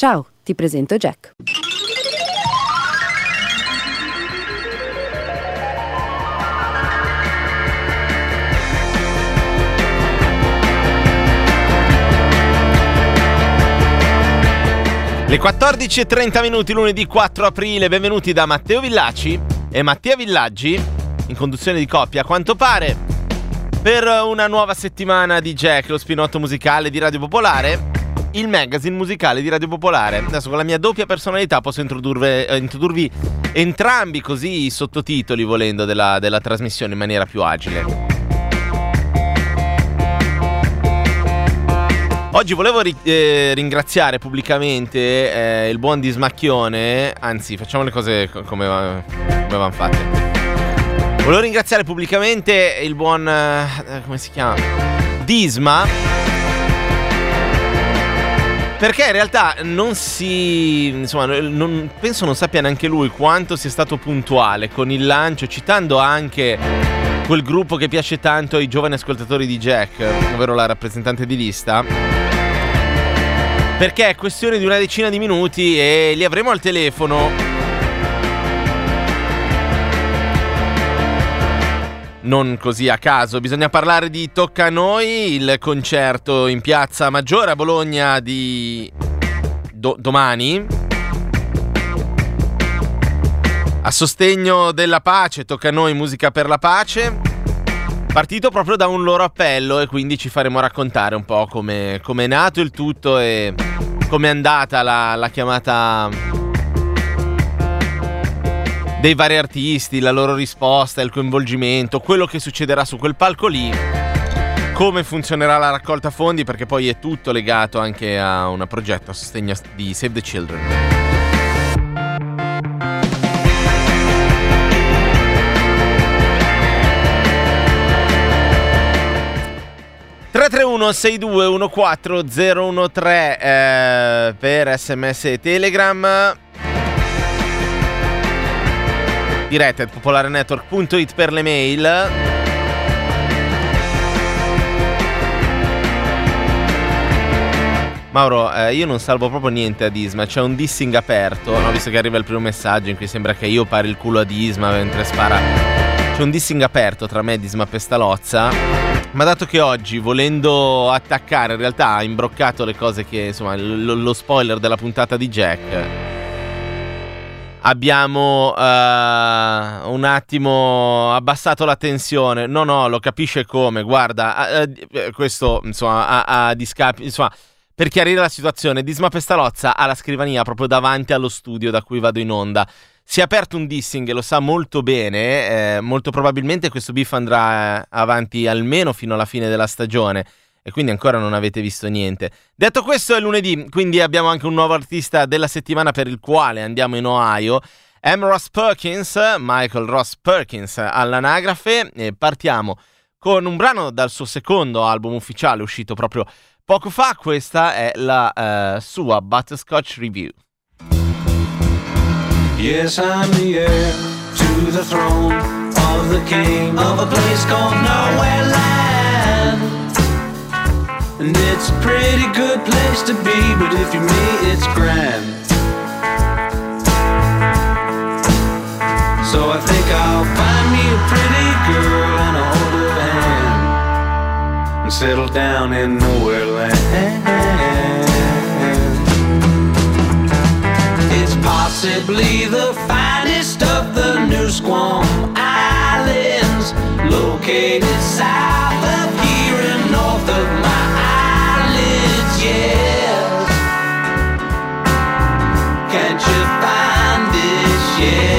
Ciao, ti presento Jack. Le 14.30 minuti lunedì 4 aprile, benvenuti da Matteo Villaci e Mattia Villaggi, in conduzione di coppia a quanto pare, per una nuova settimana di Jack, lo spinotto musicale di Radio Popolare, il magazine musicale di Radio Popolare. Adesso con la mia doppia personalità posso eh, introdurvi entrambi così i sottotitoli volendo della, della trasmissione in maniera più agile. Oggi volevo ri- eh, ringraziare pubblicamente eh, il buon Dismacchione, anzi facciamo le cose co- come, come vanno fatte. Volevo ringraziare pubblicamente il buon, eh, come si chiama? Disma. Perché in realtà non si. insomma, non, penso non sappia neanche lui quanto sia stato puntuale con il lancio, citando anche quel gruppo che piace tanto ai giovani ascoltatori di Jack, ovvero la rappresentante di lista. Perché è questione di una decina di minuti e li avremo al telefono. Non così a caso, bisogna parlare di Tocca a noi, il concerto in piazza Maggiore a Bologna di do- domani. A sostegno della pace, tocca a noi musica per la pace. Partito proprio da un loro appello e quindi ci faremo raccontare un po' come è nato il tutto e come è andata la, la chiamata dei vari artisti, la loro risposta, il coinvolgimento, quello che succederà su quel palco lì, come funzionerà la raccolta fondi, perché poi è tutto legato anche a un progetto a sostegno di Save the Children. 331 6214 013 eh, per sms e telegram dirette at popolarenetwork.it per le mail Mauro, eh, io non salvo proprio niente ad Isma, c'è un dissing aperto, no? visto che arriva il primo messaggio in cui sembra che io pari il culo ad Isma mentre spara. C'è un dissing aperto tra me ed Isma Pestalozza ma dato che oggi, volendo attaccare, in realtà ha imbroccato le cose che, insomma, lo, lo spoiler della puntata di Jack. Abbiamo uh, un attimo abbassato la tensione. No, no, lo capisce come. Guarda, uh, questo, insomma, a, a discapi, insomma, per chiarire la situazione, Disma Pestalozza ha la scrivania proprio davanti allo studio da cui vado in onda si è aperto un dissing, lo sa molto bene, eh, molto probabilmente questo beef andrà avanti almeno fino alla fine della stagione e quindi ancora non avete visto niente. Detto questo è lunedì, quindi abbiamo anche un nuovo artista della settimana per il quale andiamo in Ohio. M. Ross Perkins, Michael Ross Perkins all'anagrafe e partiamo con un brano dal suo secondo album ufficiale uscito proprio poco fa, questa è la uh, sua Butterscotch Review. Yes, I'm the heir to the throne of the king of a place called Nowhere Land. And it's a pretty good place to be, but if you're me, it's grand. So I think I'll find me a pretty girl and a hold her hand and settle down in Nowhere Land. possibly the finest of the New Squam Islands, located south of here years? Can't you find this year?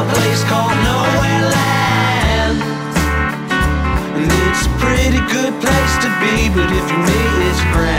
A place called Nowhere Land. And it's a pretty good place to be, but if you me, it's grand.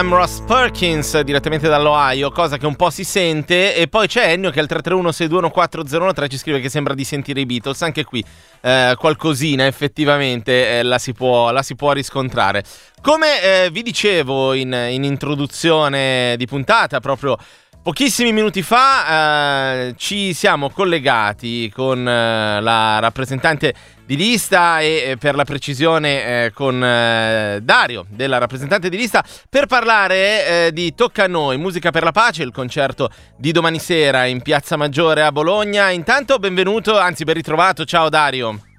I'm Ross Perkins direttamente dall'Ohio, cosa che un po' si sente. E poi c'è Ennio che al 331-621-4013 ci scrive che sembra di sentire i Beatles. Anche qui eh, qualcosina effettivamente eh, la, si può, la si può riscontrare. Come eh, vi dicevo in, in introduzione di puntata, proprio Pochissimi minuti fa eh, ci siamo collegati con eh, la rappresentante di lista e eh, per la precisione eh, con eh, Dario della rappresentante di lista per parlare di Tocca a noi, Musica per la Pace, il concerto di domani sera in Piazza Maggiore a Bologna. Intanto benvenuto, anzi ben ritrovato, ciao Dario.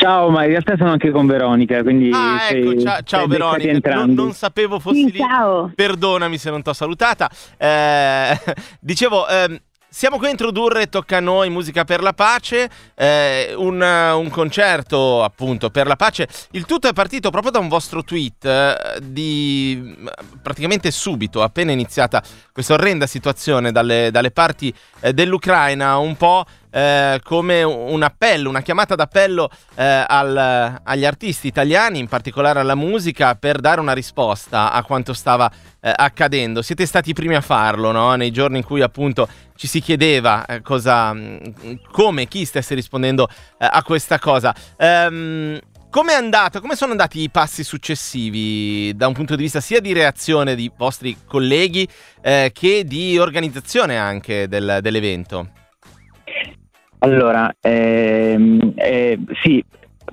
Ciao, ma in realtà sono anche con Veronica, quindi Ah, ecco, sei- ciao, ciao beccati Veronica. Non, non sapevo fossi Sì, lì. ciao. Perdonami se non ti ho salutata. Eh, dicevo, ehm, siamo qui a introdurre Tocca a noi Musica per la Pace, eh, un, un concerto appunto per la pace. Il tutto è partito proprio da un vostro tweet eh, di praticamente subito, appena iniziata questa orrenda situazione dalle, dalle parti eh, dell'Ucraina, un po' eh, come un appello, una chiamata d'appello eh, al- agli artisti italiani, in particolare alla musica, per dare una risposta a quanto stava eh, accadendo. Siete stati i primi a farlo, no? Nei giorni in cui appunto ci si chiedeva eh, cosa, mh, come, chi stesse rispondendo eh, a questa cosa. Ehm, come è andata? Come sono andati i passi successivi da un punto di vista sia di reazione di vostri colleghi eh, che di organizzazione anche del- dell'evento? Allora, ehm, eh, sì,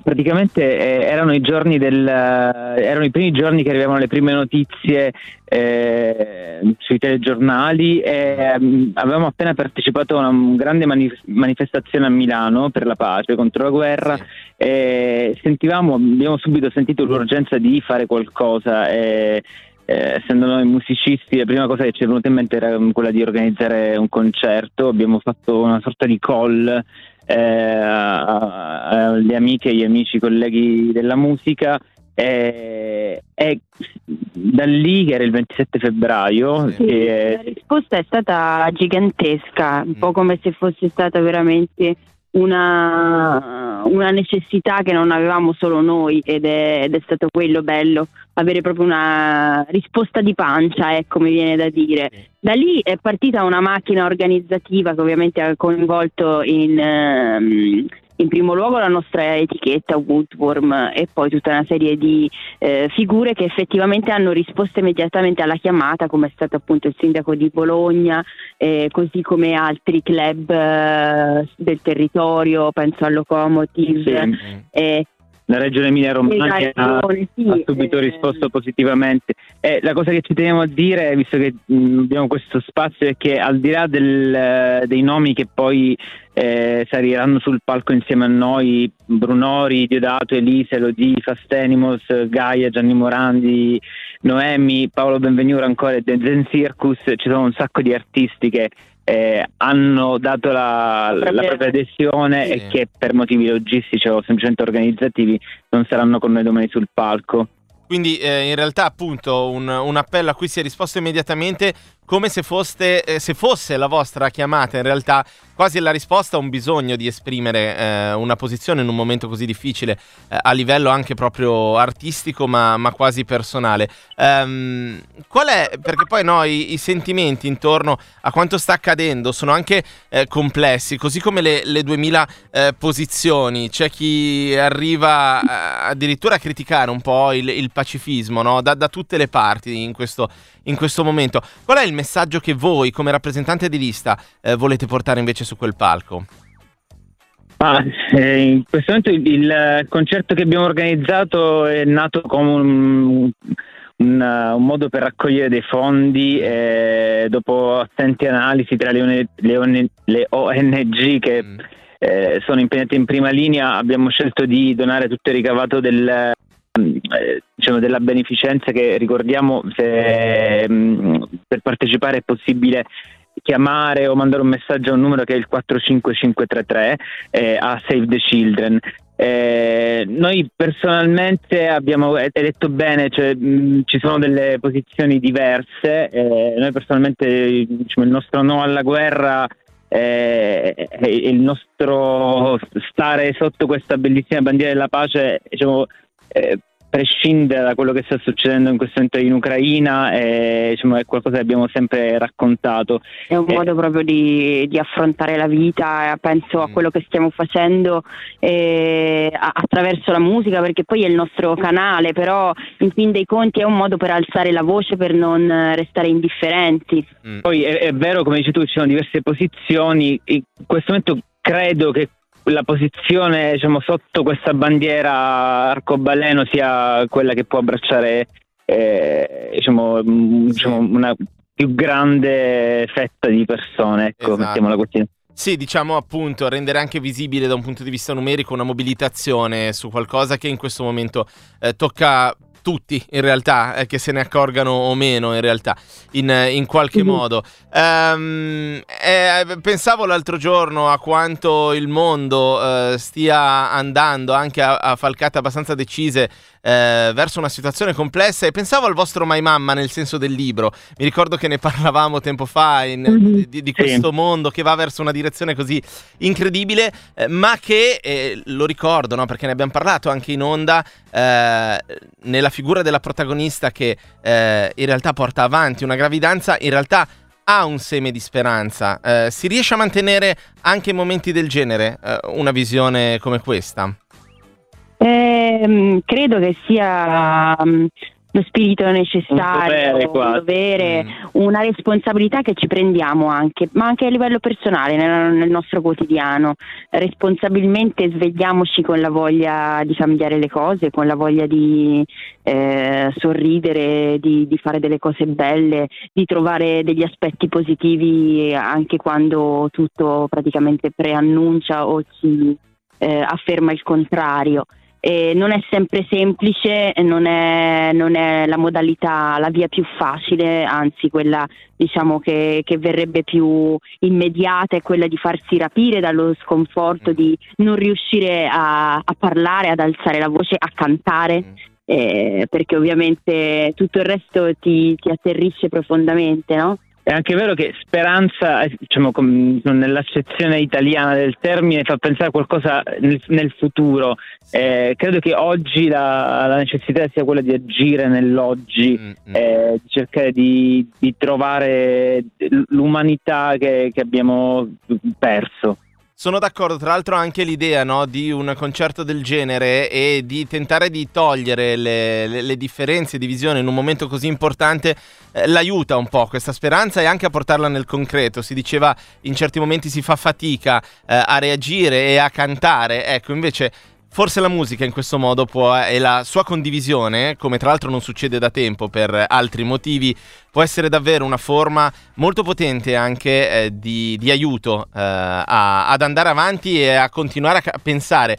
praticamente eh, erano i giorni del, erano i primi giorni che arrivavano le prime notizie eh, sui telegiornali e ehm, avevamo appena partecipato a una grande manif- manifestazione a Milano per la pace contro la guerra Sì. e sentivamo, abbiamo subito sentito l'urgenza di fare qualcosa e eh, essendo noi musicisti, la prima cosa che ci è venuta in mente era quella di organizzare un concerto. Abbiamo fatto una sorta di call eh, a- a- alle amiche e agli amici, colleghi della musica. E, e da lì, che era il 27 febbraio, Sì. che- La risposta è stata gigantesca, un Mm. po' come se fosse stata veramente una, una necessità che non avevamo solo noi ed è, ed è stato quello bello, avere proprio una risposta di pancia, ecco mi viene da dire. Da lì è partita una macchina organizzativa che ovviamente ha coinvolto in, ehm, in primo luogo la nostra etichetta Woodworm e poi tutta una serie di eh, figure che effettivamente hanno risposto immediatamente alla chiamata, come è stato appunto il sindaco di Bologna, eh, così come altri club eh, del territorio, penso al Locomotive. sì. Eh, la regione Emilia Romagna ha, sì, ha subito eh, risposto positivamente. E la cosa che ci teniamo a dire, visto che mh, abbiamo questo spazio, è che al di là del, dei nomi che poi eh, saliranno sul palco insieme a noi, Brunori, Diodato, Elise, Elodie, Fastenimos, Gaia, Gianni Morandi, Noemi, Paolo Benvenura ancora e The Zen Circus, ci sono un sacco di artisti che eh, hanno dato la, la propria adesione Sì. e che per motivi logistici o semplicemente organizzativi non saranno con noi domani sul palco. Quindi eh, in realtà appunto un, un appello a cui si è risposto immediatamente come se, foste, eh, se fosse la vostra chiamata in realtà quasi la risposta a un bisogno di esprimere eh, una posizione in un momento così difficile eh, a livello anche proprio artistico ma, ma quasi personale. Ehm, qual è, perché poi no, i, i sentimenti intorno a quanto sta accadendo sono anche eh, complessi, così come le, le 2000 eh, posizioni, c'è chi arriva eh, addirittura a criticare un po' il, il pacifismo no? da, da tutte le parti in questo, in questo momento. Qual è il messaggio che voi come rappresentante di lista eh, volete portare invece su quel palco? Ah, eh, in questo momento il, il concerto che abbiamo organizzato è nato come un, un, uh, un modo per raccogliere dei fondi e dopo attenti analisi tra le, le le ONG che Mm. eh, sono impegnate in prima linea abbiamo scelto di donare tutto il ricavato del, eh, diciamo, della beneficenza che ricordiamo se mm, per partecipare è possibile chiamare o mandare un messaggio a un numero che è il 45533 eh, a Save the Children. Eh, noi personalmente abbiamo, detto bene, cioè, mh, ci sono delle posizioni diverse, eh, noi personalmente diciamo, il nostro no alla guerra eh, e il nostro stare sotto questa bellissima bandiera della pace diciamo, eh, prescinde da quello che sta succedendo in questo momento in Ucraina e diciamo, è qualcosa che abbiamo sempre raccontato. È un Eh. modo proprio di, di affrontare la vita, eh, penso a Mm. quello che stiamo facendo eh, attraverso la musica, perché poi è il nostro canale, però in fin dei conti è un modo per alzare la voce, per non eh, restare indifferenti. Mm. Poi è, è vero, come dici tu, ci sono diverse posizioni. In questo momento credo che la posizione diciamo, sotto questa bandiera arcobaleno sia quella che può abbracciare eh, diciamo, mm, diciamo, una più grande fetta di persone. Ecco, Esatto. mettiamola così. Sì, diciamo appunto rendere anche visibile da un punto di vista numerico una mobilitazione su qualcosa che in questo momento eh, tocca tutti in realtà, eh, che se ne accorgano o meno in realtà, in, eh, in qualche Mhm. modo. Ehm, eh, pensavo l'altro giorno a quanto il mondo eh, stia andando anche a, a falcate abbastanza decise eh, verso una situazione complessa e pensavo al vostro My Mamma nel senso del libro. Mi ricordo che ne parlavamo tempo fa in- Mhm. di, di Sì. questo mondo che va verso una direzione così incredibile, eh, ma che eh, lo ricordo, no? perché ne abbiamo parlato anche in onda, eh, nella figura della protagonista che eh, in realtà porta avanti una gravidanza, in realtà ha un seme di speranza. Si riesce a mantenere anche in momenti del genere una visione come questa? Ehm, credo che sia mm, lo spirito necessario, dovere un dovere, Mm. una responsabilità che ci prendiamo anche, ma anche a livello personale, nel, nel nostro quotidiano. Responsabilmente svegliamoci con la voglia di cambiare le cose, con la voglia di eh, sorridere, di, di fare delle cose belle, di trovare degli aspetti positivi anche quando tutto praticamente preannuncia o ci eh, afferma il contrario. E non è sempre semplice, non è, non è la modalità, la via più facile, anzi quella diciamo che, che verrebbe più immediata è quella di farsi rapire dallo sconforto Mm. di non riuscire a, a parlare, ad alzare la voce, a cantare, Mm. eh, perché ovviamente tutto il resto ti, ti atterrisce profondamente, no? È anche vero che speranza, diciamo, nell'accezione italiana del termine, fa pensare a qualcosa nel, nel futuro. Eh, credo che oggi la, la necessità sia quella di agire nell'oggi, Mm, mm. eh, di cercare di, di trovare l'umanità che, che abbiamo perso. Sono d'accordo, tra l'altro anche l'idea no, di un concerto del genere e di tentare di togliere le, le- le differenze di visione in un momento così importante eh, l'aiuta un po' questa speranza e anche a portarla nel concreto. Si diceva in certi momenti si fa fatica eh, a reagire e a cantare, ecco invece Forse la musica in questo modo può, e la sua condivisione, come tra l'altro non succede da tempo per altri motivi, può essere davvero una forma molto potente anche eh, di, di, aiuto eh, a, ad andare avanti e a continuare a pensare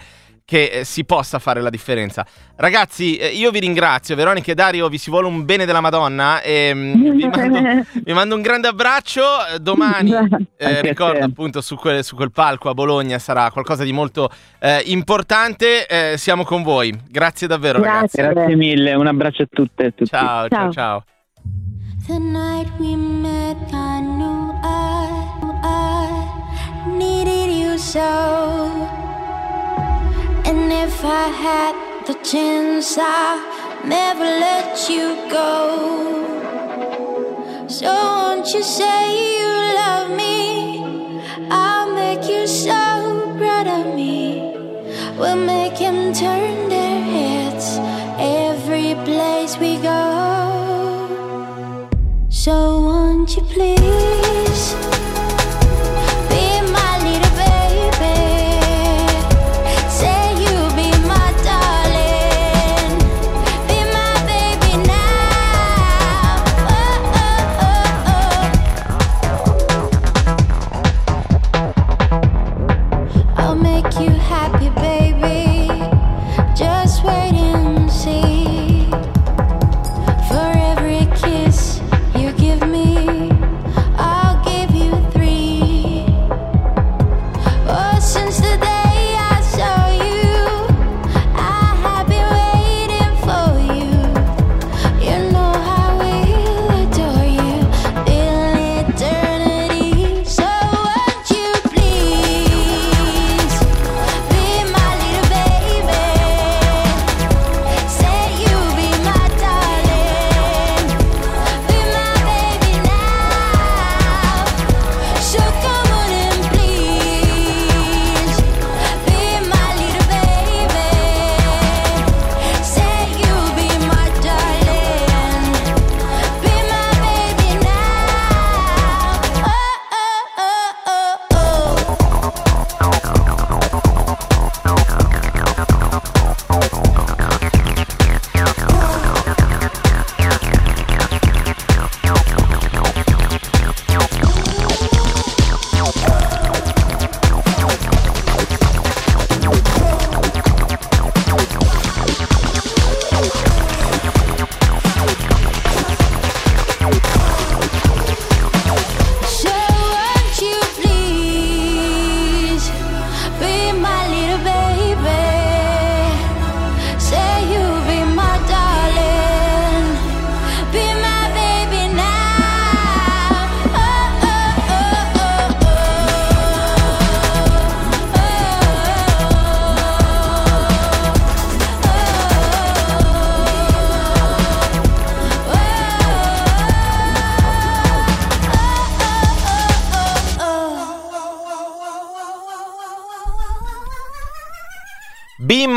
che eh, si possa fare la differenza. Ragazzi, eh, io vi ringrazio, Veronica e Dario, vi si vuole un bene della Madonna e mm, vi, mando, vi, mando, un grande abbraccio. Eh, domani, eh, ricordo appunto, su quel, su quel, palco a Bologna sarà qualcosa di molto eh, importante. Eh, siamo con voi. Grazie davvero, Grazie. ragazzi. Grazie mille, un abbraccio a tutte e tutti. Ciao, ciao, ciao. The night we met, I knew I, I needed you so. And if I had the chance, I'd never let you go. So won't you say you love me? I'll make you so proud of me. We'll make him turn their heads every place we go. So won't you please?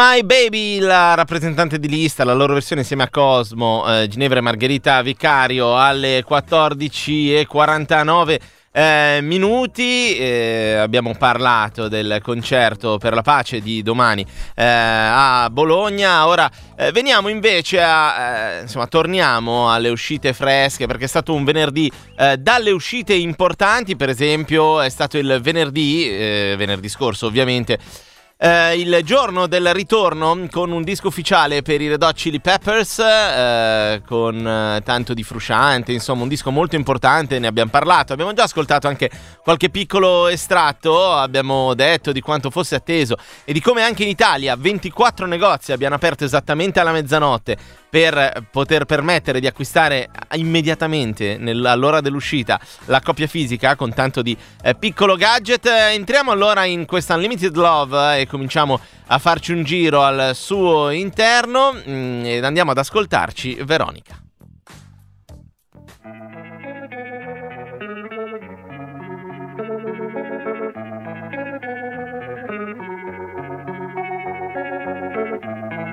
My Baby, la rappresentante di lista, la loro versione insieme a Cosmo, eh, Ginevra e Margherita Vicario alle 14.49 eh, minuti. Eh, abbiamo parlato del concerto per la pace di domani eh, a Bologna. Ora eh, veniamo invece a, eh, insomma, torniamo alle uscite fresche perché è stato un venerdì dalle uscite importanti. Per esempio, è stato il venerdì, venerdì scorso ovviamente eh, il giorno del ritorno con un disco ufficiale per i Red Hot Chili Peppers, eh, con eh, tanto di frusciante, insomma un disco molto importante, ne abbiamo parlato, abbiamo già ascoltato anche qualche piccolo estratto, abbiamo detto di quanto fosse atteso e di come anche in Italia 24 negozi abbiano aperto esattamente alla mezzanotte per poter permettere di acquistare immediatamente all'ora dell'uscita la coppia fisica con tanto di eh, piccolo gadget. Entriamo allora in questa Unlimited Love e cominciamo a farci un giro al suo interno mm, ed andiamo ad ascoltarci Veronica.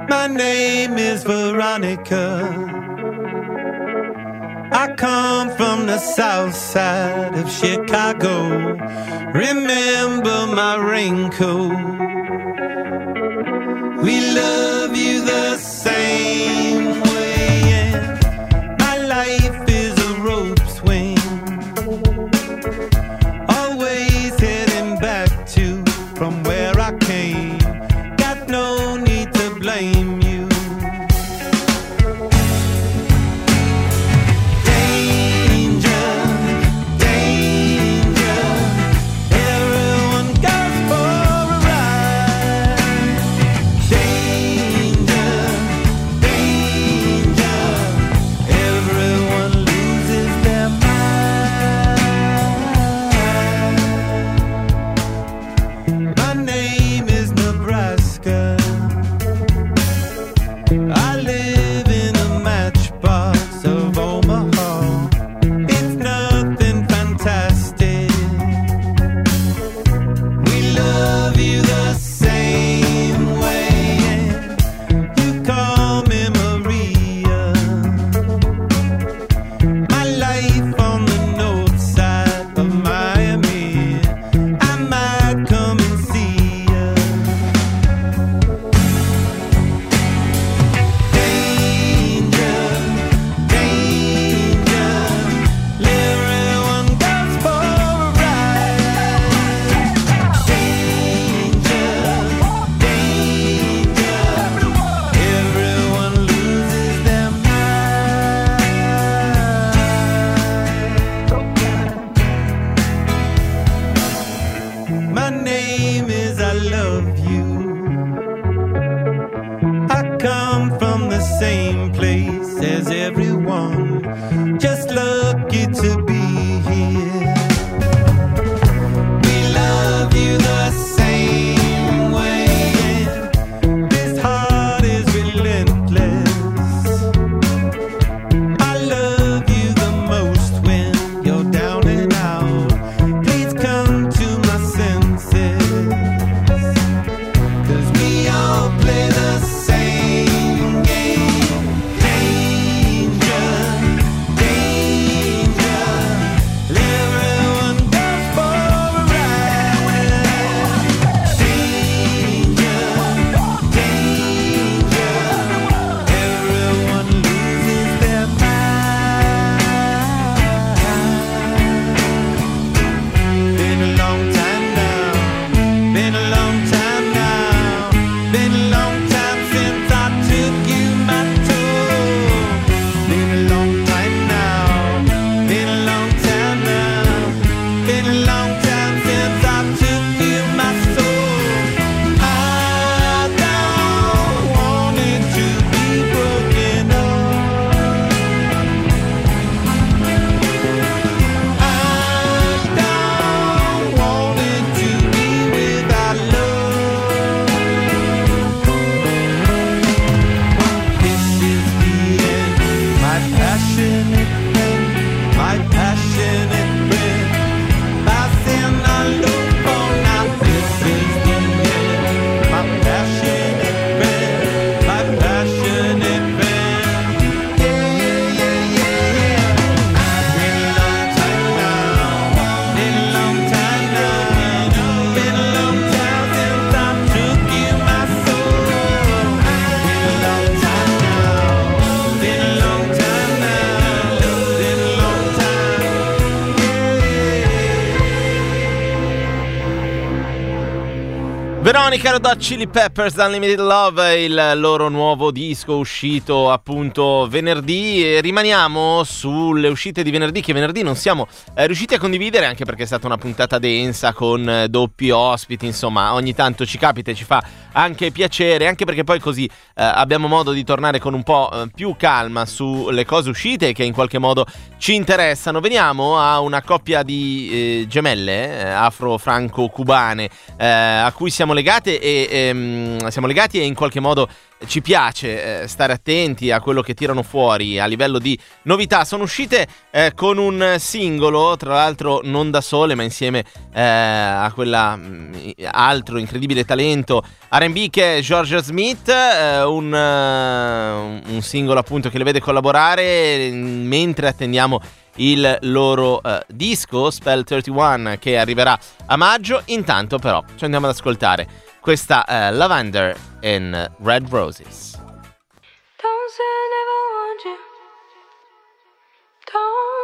My name is Veronica. I come from the south side of Chicago. Remember my raincoat. We love Chili Peppers Unlimited Love, il loro nuovo disco uscito appunto venerdì. E rimaniamo sulle uscite di venerdì che venerdì non siamo eh, riusciti a condividere anche perché è stata una puntata densa con eh, doppi ospiti, insomma ogni tanto ci capita e ci fa anche piacere, anche perché poi così eh, abbiamo modo di tornare con un po' eh, più calma sulle cose uscite che in qualche modo ci interessano. Veniamo a una coppia di eh, gemelle eh, afro-franco-cubane eh, a cui siamo legate e ehm, siamo legati e in qualche modo ci piace eh, stare attenti a quello che tirano fuori a livello di novità. Sono uscite eh, con un singolo, tra l'altro non da sole, ma insieme eh, a quella mm, incredibile talento RB che è Georgia Smith, eh, un, eh, un singolo appunto che le vede collaborare mm, mentre attendiamo il loro eh, disco Spell 31 che arriverà a maggio. Intanto però ci andiamo ad ascoltare questa è Lavender in Red Roses. Don't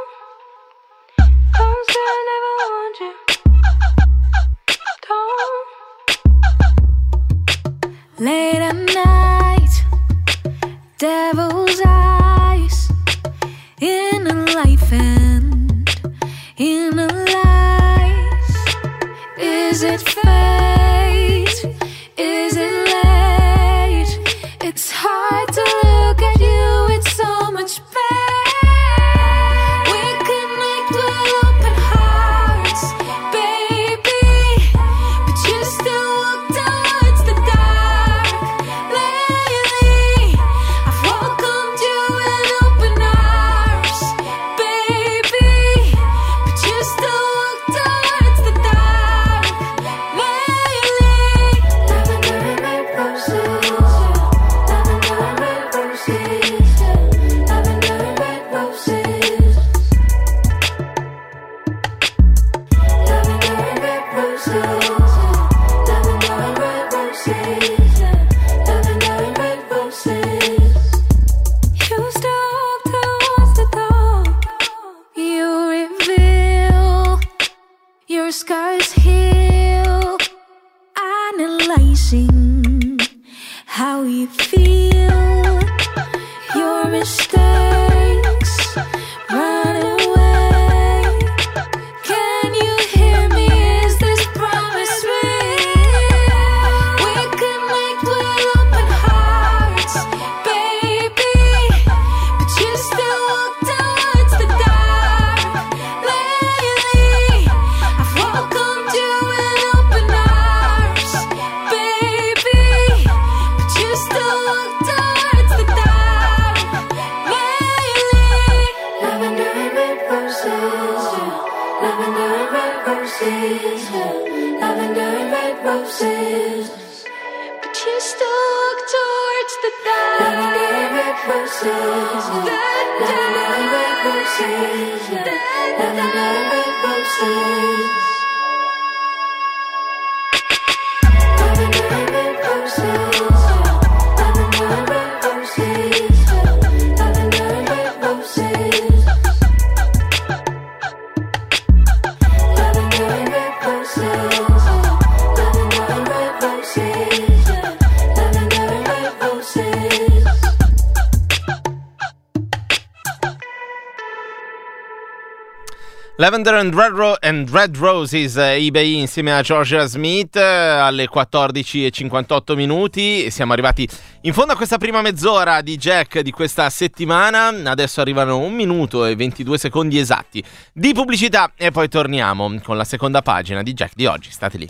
Lavender and Red, Ro- and Red Roses eh, eBay insieme a Georgia Smith eh, alle 14.58 minuti. Siamo arrivati in fondo a questa prima mezz'ora di Jack di questa settimana. Adesso arrivano un minuto e 22 secondi esatti di pubblicità e poi torniamo con la seconda pagina di Jack di oggi. State lì.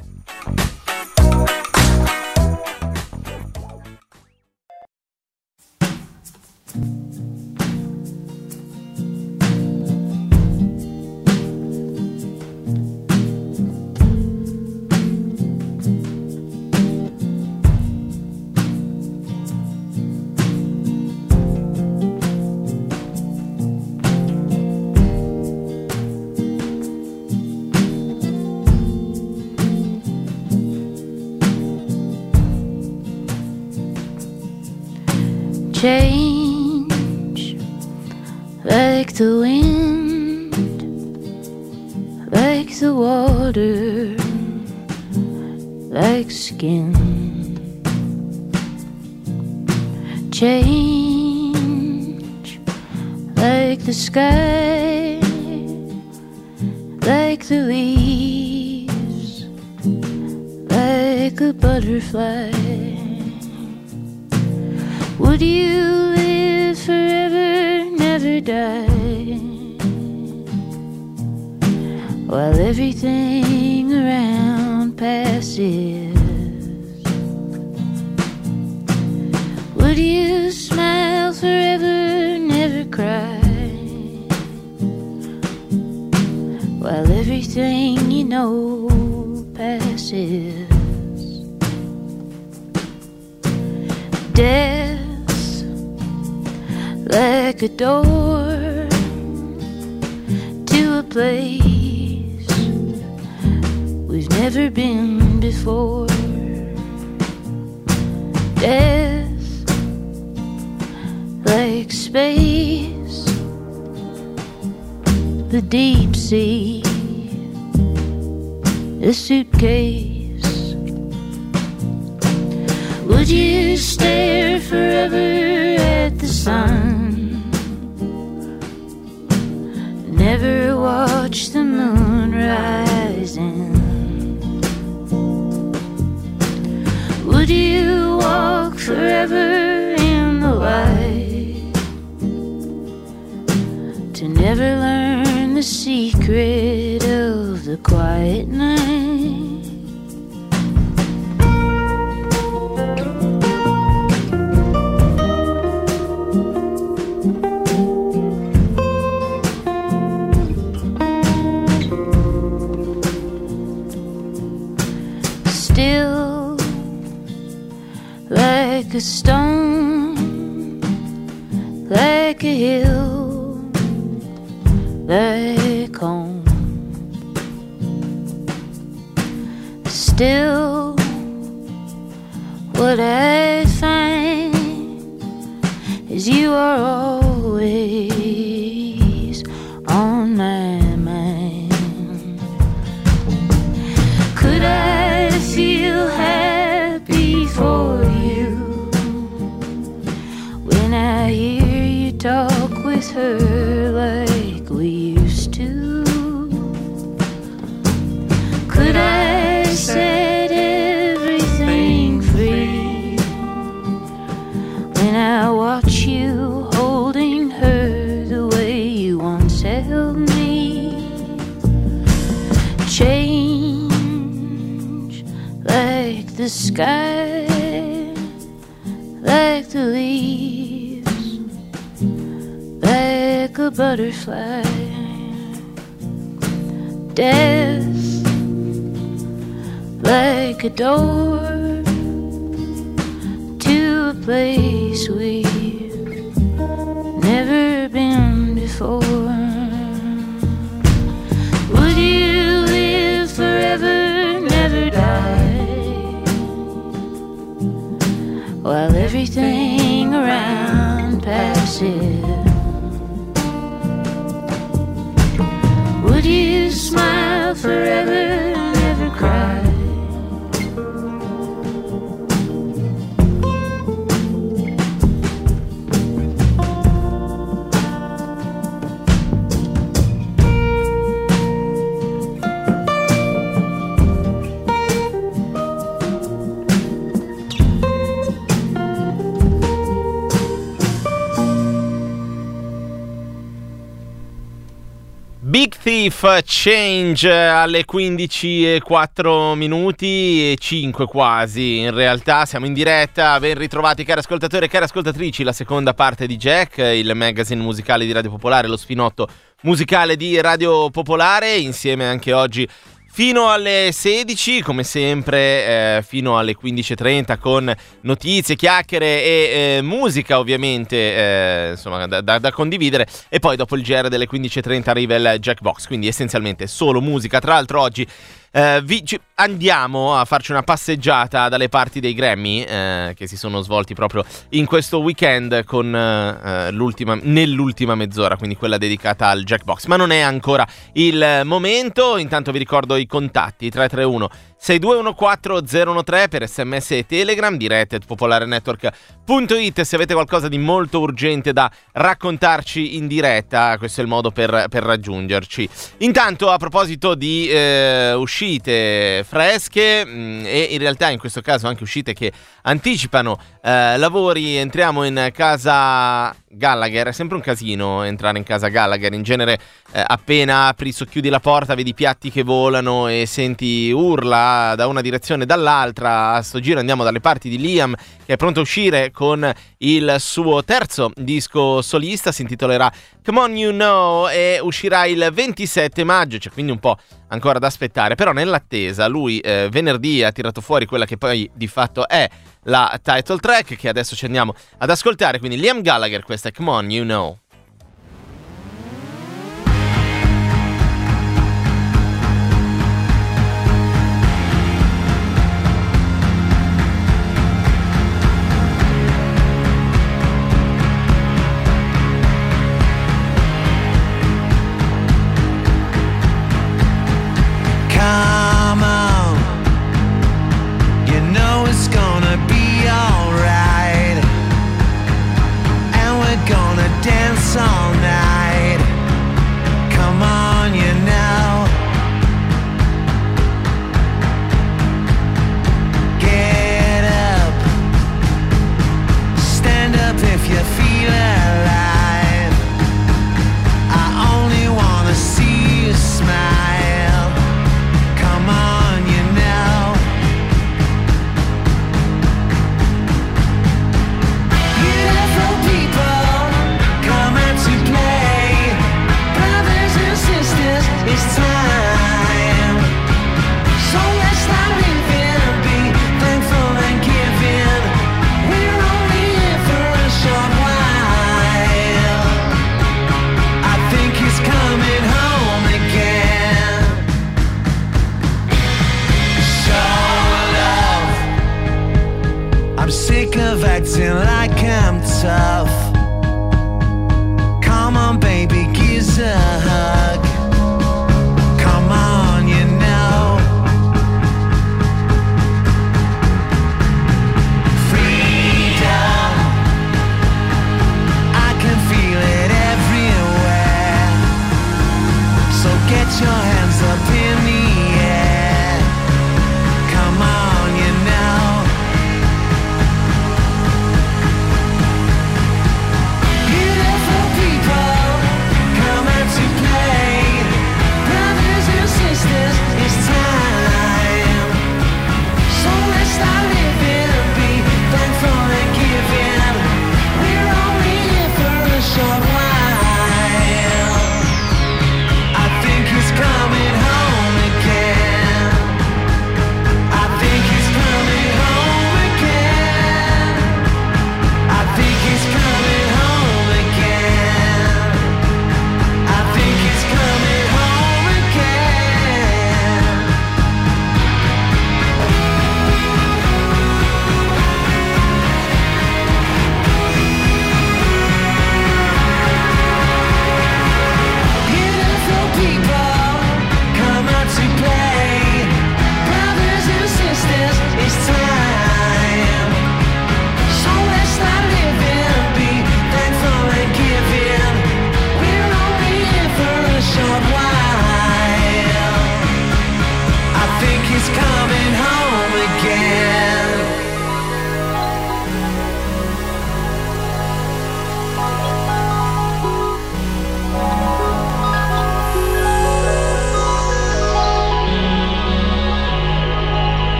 thank change like the wind, like the water, like skin. Change like the sky, like the leaves, like a butterfly. Would you live forever, never die? While everything around passes, would you smile forever, never cry? While everything you know passes, death like a door to a place we've never been before. Death like space, the deep sea, a suitcase. Would you stare forever? The sun? Never watch the moon rising. Would you walk forever in the light to never learn the secret of the quiet night? Stone, like a hill, like home. Still, what I find is you are always her like we used to? Could I set everything free when I watch you holding her the way you once held me? change like the sky, butterfly. Death like a door to a place we've never been before. Would you live forever, never die? While everything around passes. Forever, Thief Change alle 15 e 4 minuti e 5 quasi. In realtà siamo in diretta. Ben ritrovati cari ascoltatori e cari ascoltatrici. La seconda parte di Jack, il magazine musicale di Radio Popolare, lo spinotto musicale di Radio Popolare. Insieme anche oggi fino alle 16, come sempre, eh, fino alle 15.30 con notizie, chiacchiere e eh, musica ovviamente, eh, insomma, da, da- da condividere. E poi dopo il GR delle 15.30 arriva il Jackbox, quindi essenzialmente solo musica. Tra l'altro oggi eh, vi- ci- andiamo a farci una passeggiata dalle parti dei Grammy eh, che si sono svolti proprio in questo weekend con, eh, eh, l'ultima- nell'ultima mezz'ora, quindi quella dedicata al Jackbox. Ma non è ancora il momento, intanto vi ricordo i contatti 331 6214013 per sms e telegram dirette popolarenetwork.it se avete qualcosa di molto urgente da raccontarci in diretta questo è il modo per, per raggiungerci. Intanto a proposito di eh, uscite fresche mh, e in realtà in questo caso anche uscite che anticipano eh, lavori entriamo in casa Gallagher è sempre un casino entrare in casa Gallagher in genere eh, appena apri socchiudi la porta vedi piatti che volano e senti urla da una direzione e dall'altra a sto giro andiamo dalle parti di Liam che è pronto a uscire con il suo terzo disco solista si intitolerà Come On You Know e uscirà il 27 maggio c'è quindi un po' ancora da aspettare però nell'attesa lui eh, venerdì ha tirato fuori quella che poi di fatto è la title track che adesso ci andiamo ad ascoltare quindi Liam Gallagher questa è Come On You Know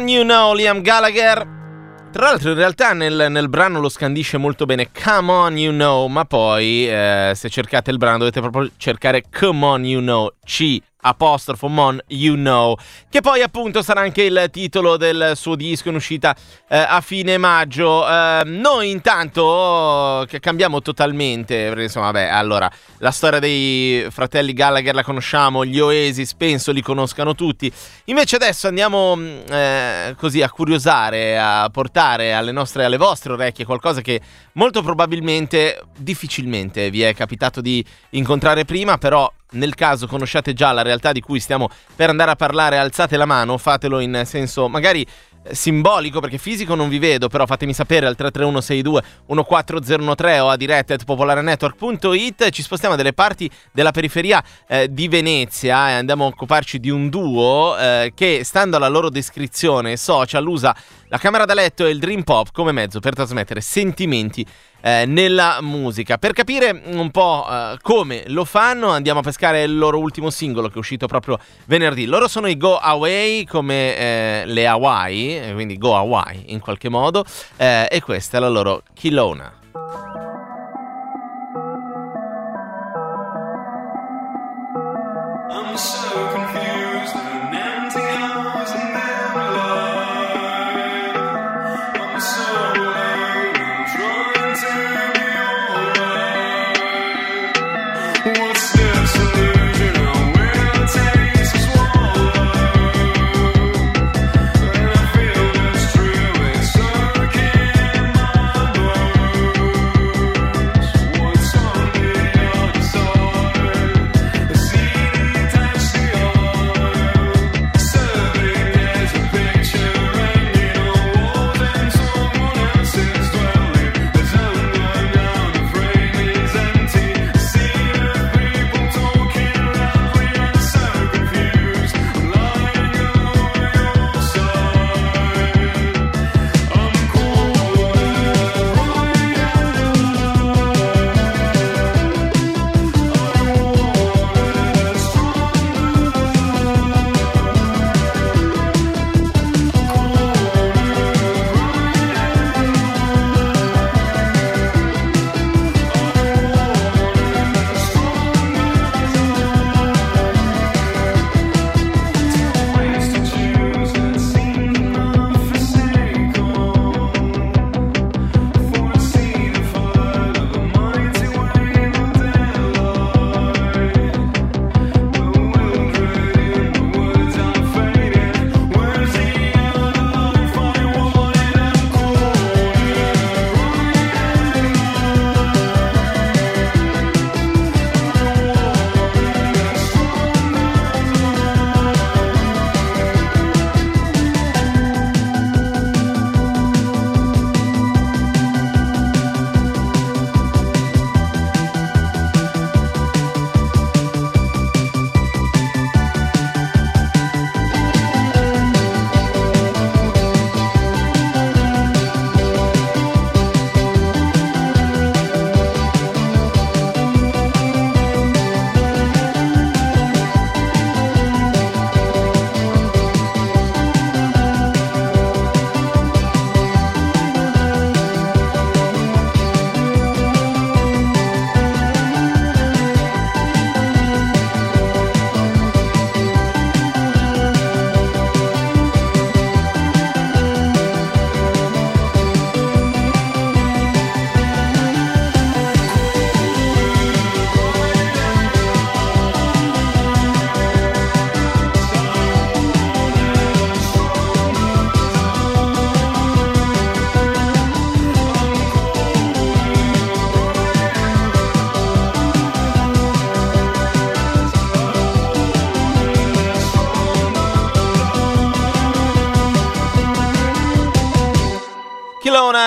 Come on, you know, Liam Gallagher. Tra l'altro, in realtà nel, nel, brano lo scandisce molto bene. Come on, you know, ma poi eh, se cercate il brano dovete proprio cercare Come on, you know, C apostrofo Mon You Know, che poi appunto sarà anche il titolo del suo disco in uscita eh, a fine maggio. Eh, noi intanto che cambiamo totalmente, insomma, vabbè, allora, la storia dei fratelli Gallagher la conosciamo, gli Oasis penso li conoscano tutti. Invece adesso andiamo mm, eh, così a curiosare, a portare alle nostre alle vostre orecchie qualcosa che molto probabilmente difficilmente vi è capitato di incontrare prima, però nel caso conosciate già la realtà di cui stiamo per andare a parlare, alzate la mano, fatelo in senso magari simbolico perché fisico non vi vedo però fatemi sapere al 33162 14013 o a diretta at popolarenetwork.it ci spostiamo dalle parti della periferia eh, di Venezia e andiamo a occuparci di un duo eh, che stando alla loro descrizione social usa la camera da letto e il dream pop come mezzo per trasmettere sentimenti eh, nella musica. Per capire un po' eh, come lo fanno, andiamo a pescare il loro ultimo singolo che è uscito proprio venerdì. Loro sono i Go Away come eh, le Hawaii, quindi Go Hawaii in qualche modo, eh, e questa è la loro Kilona. I'm so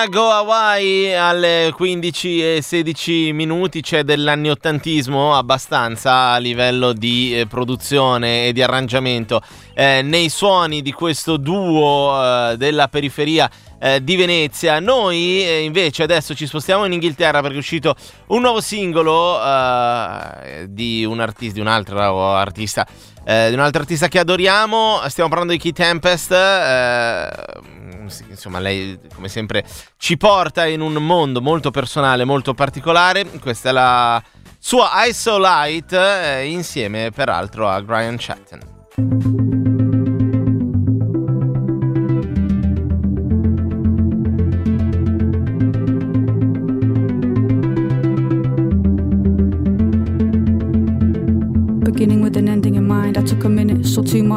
Go Hawaii alle 15 e 16 minuti c'è dell'anniottantismo abbastanza a livello di eh, produzione e di arrangiamento eh, nei suoni di questo duo eh, della periferia eh, di Venezia. Noi eh, invece adesso ci spostiamo in Inghilterra perché è uscito un nuovo singolo eh, di un artista, di un altro artista. Eh, di un altro artista che adoriamo, stiamo parlando di Key Tempest. Eh, insomma, lei come sempre ci porta in un mondo molto personale, molto particolare. Questa è la sua ISO Light, eh, insieme peraltro a Brian Chatton.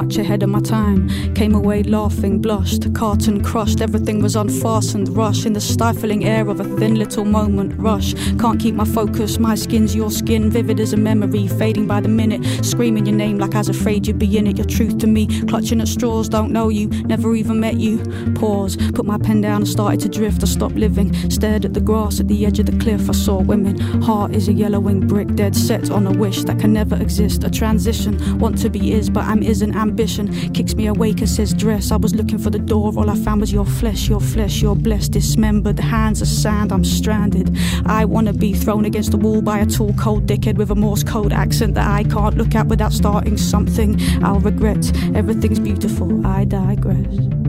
Much ahead of my time. Came away laughing, blushed, carton crushed. Everything was unfastened, rush in the stifling air of a thin little moment. Rush, can't keep my focus. My skin's your skin, vivid as a memory, fading by the minute. Screaming your name like I was afraid you'd be in it. Your truth to me, clutching at straws, don't know you, never even met you. Pause, put my pen down and started to drift. I stopped living, stared at the grass at the edge of the cliff. I saw women. Heart is a yellowing brick, dead set on a wish that can never exist a transition. Want to be is, but I'm isn't. Ambition kicks me awake and says dress. I was looking for the door, all I found was your flesh, your flesh, you're blessed, dismembered. Hands of sand, I'm stranded. I wanna be thrown against the wall by a tall, cold dickhead with a Morse code accent that I can't look at without starting something. I'll regret. Everything's beautiful, I digress.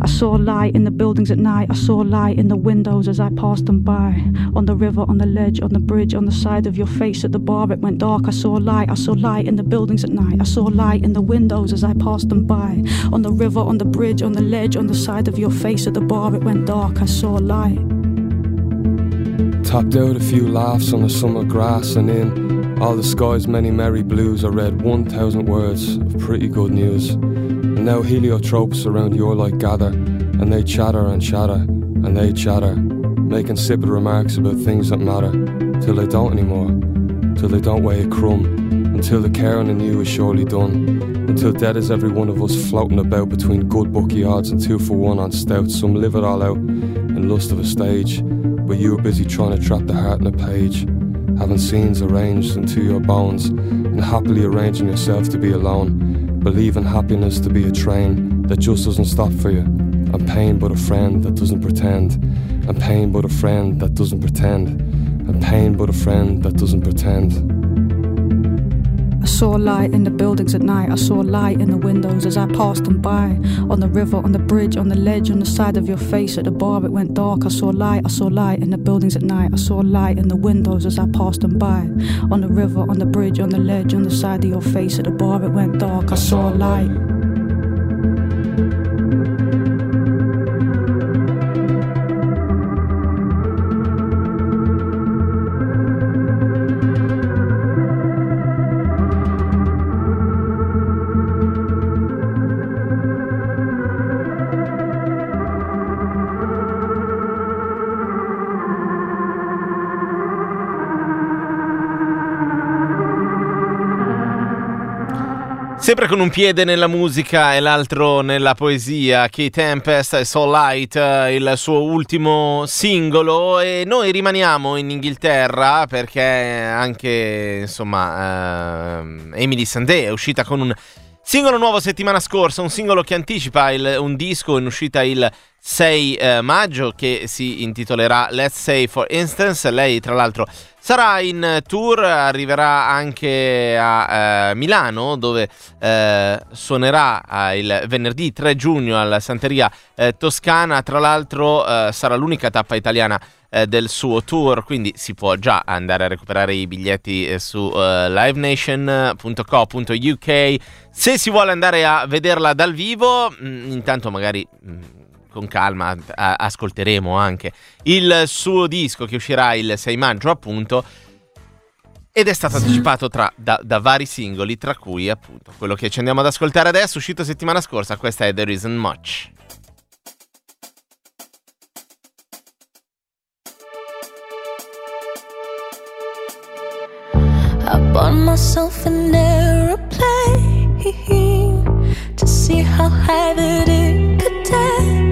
I saw light in the buildings at night. I saw light in the windows as I passed them by. On the river, on the ledge, on the bridge, on the side of your face at the bar, it went dark. I saw light. I saw light in the buildings at night. I saw light in the windows as I passed them by. On the river, on the bridge, on the ledge, on the side of your face at the bar, it went dark. I saw light. Tapped out a few laughs on the summer grass, and in all the sky's many merry blues, I read 1,000 words of pretty good news. Now heliotropes around your light gather, and they chatter and chatter, and they chatter, making insipid remarks about things that matter, till they don't anymore, till they don't weigh a crumb, until the caring in you is surely done, until dead is every one of us floating about between good bookie odds and two for one on stout. Some live it all out in lust of a stage, but you are busy trying to trap the heart in a page having scenes arranged into your bones, and happily arranging yourself to be alone, believing happiness to be a train that just doesn't stop for you, and pain but a friend that doesn't pretend, and pain but a friend that doesn't pretend, and pain but a friend that doesn't pretend. I saw light in the buildings at night. I saw light in the windows as I passed them by. On the river, on the bridge, on the ledge, on the side of your face at the bar, it went dark. I saw light. I saw light in the buildings at night. I saw light in the windows as I passed them by. On the river, on the bridge, on the ledge, on the side of your face at the bar, it went dark. I saw light. Sempre con un piede nella musica e l'altro nella poesia, Key Tempest e Soul Light, eh, il suo ultimo singolo. E noi rimaniamo in Inghilterra perché anche insomma uh, Emily Sandé è uscita con un singolo nuovo settimana scorsa, un singolo che anticipa il, un disco in uscita il 6 eh, maggio che si intitolerà Let's Say For Instance. Lei tra l'altro sarà in tour, arriverà anche a eh, Milano dove eh, suonerà eh, il venerdì 3 giugno alla Santeria eh, Toscana. Tra l'altro eh, sarà l'unica tappa italiana del suo tour, quindi si può già andare a recuperare i biglietti su livenation.co.uk. Se si vuole andare a vederla dal vivo, mh, mm, intanto magari... Mh, mm, con calma a- ascolteremo anche il suo disco che uscirà il 6 maggio appunto ed è stato anticipato tra, da, da, vari singoli tra cui appunto quello che ci andiamo ad ascoltare adesso uscito settimana scorsa questa è There Isn't Much I bought myself an aeroplane to see how high that it could take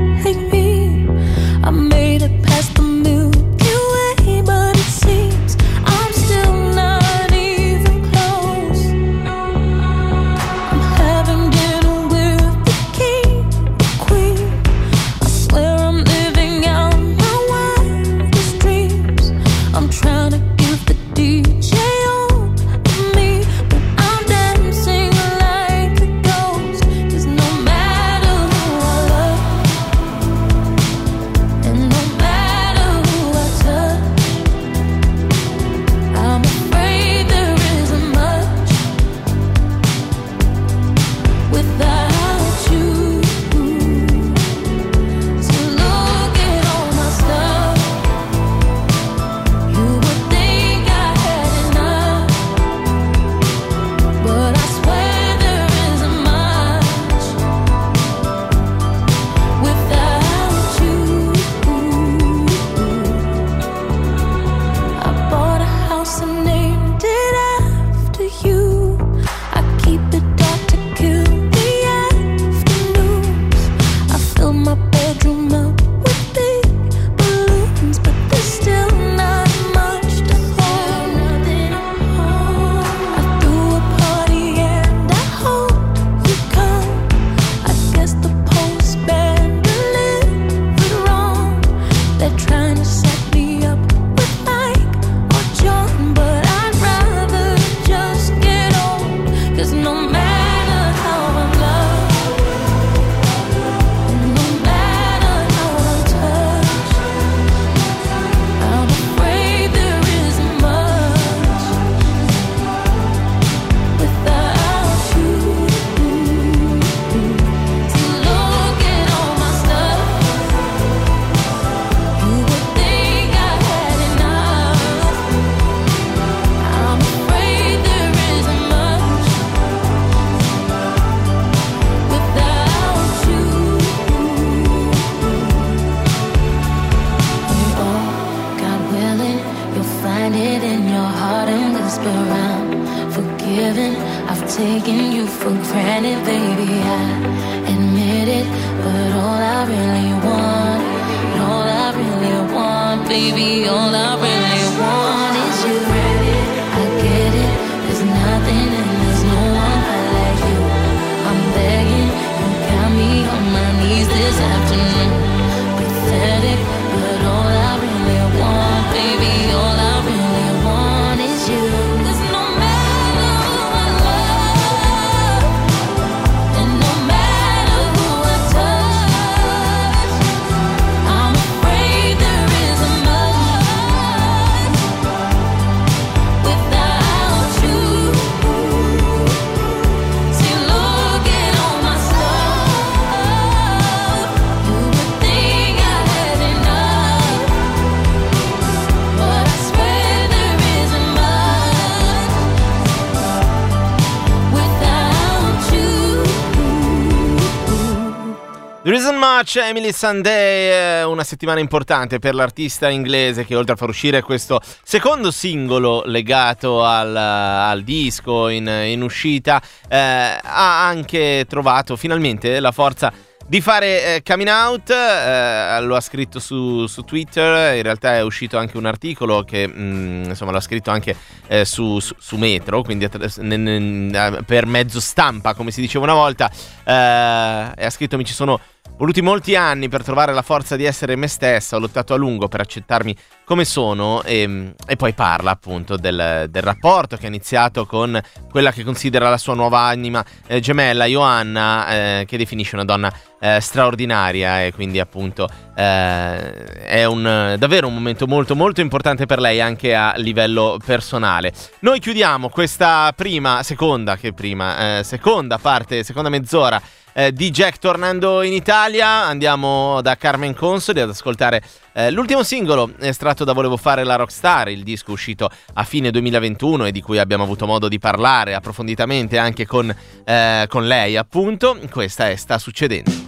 much, Emily Sunday, una settimana importante per l'artista inglese che oltre a far uscire questo secondo singolo legato al, al disco in, in uscita, eh, ha anche trovato finalmente la forza di fare eh, coming out, eh, lo ha scritto su, su Twitter, in realtà è uscito anche un articolo che mm, insomma l'ha scritto anche eh, su, su- Metro, quindi attraverso- ne- ne- per mezzo stampa come si diceva una volta, eh, e ha scritto mi ci sono voluti molti anni per trovare la forza di essere me stessa, ho lottato a lungo per accettarmi come sono e, e poi parla appunto del, del rapporto che ha iniziato con quella che considera la sua nuova anima eh, gemella, Johanna, eh, che definisce una donna eh, straordinaria e quindi appunto eh, è un, davvero un momento molto molto importante per lei anche a livello personale. Noi chiudiamo questa prima, seconda che prima, eh, seconda parte, seconda mezz'ora eh, di Jack tornando in Italia. Andiamo da Carmen Consoli ad ascoltare eh, l'ultimo singolo estratto da Volevo fare la Rockstar, il disco uscito a fine 2021 e di cui abbiamo avuto modo di parlare approfonditamente anche con, eh, con lei, appunto. Questa è Sta succedendo.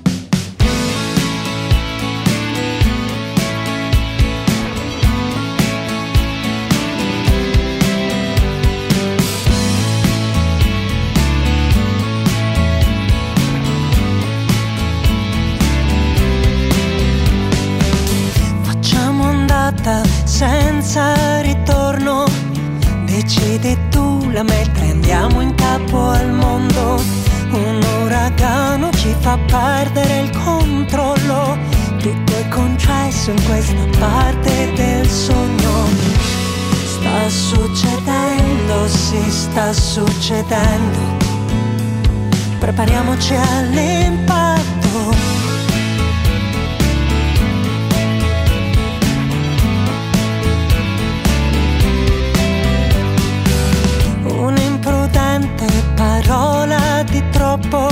Parte del sogno. Sta succedendo, si sta succedendo. Prepariamoci all'impatto. Un'imprudente parola di troppo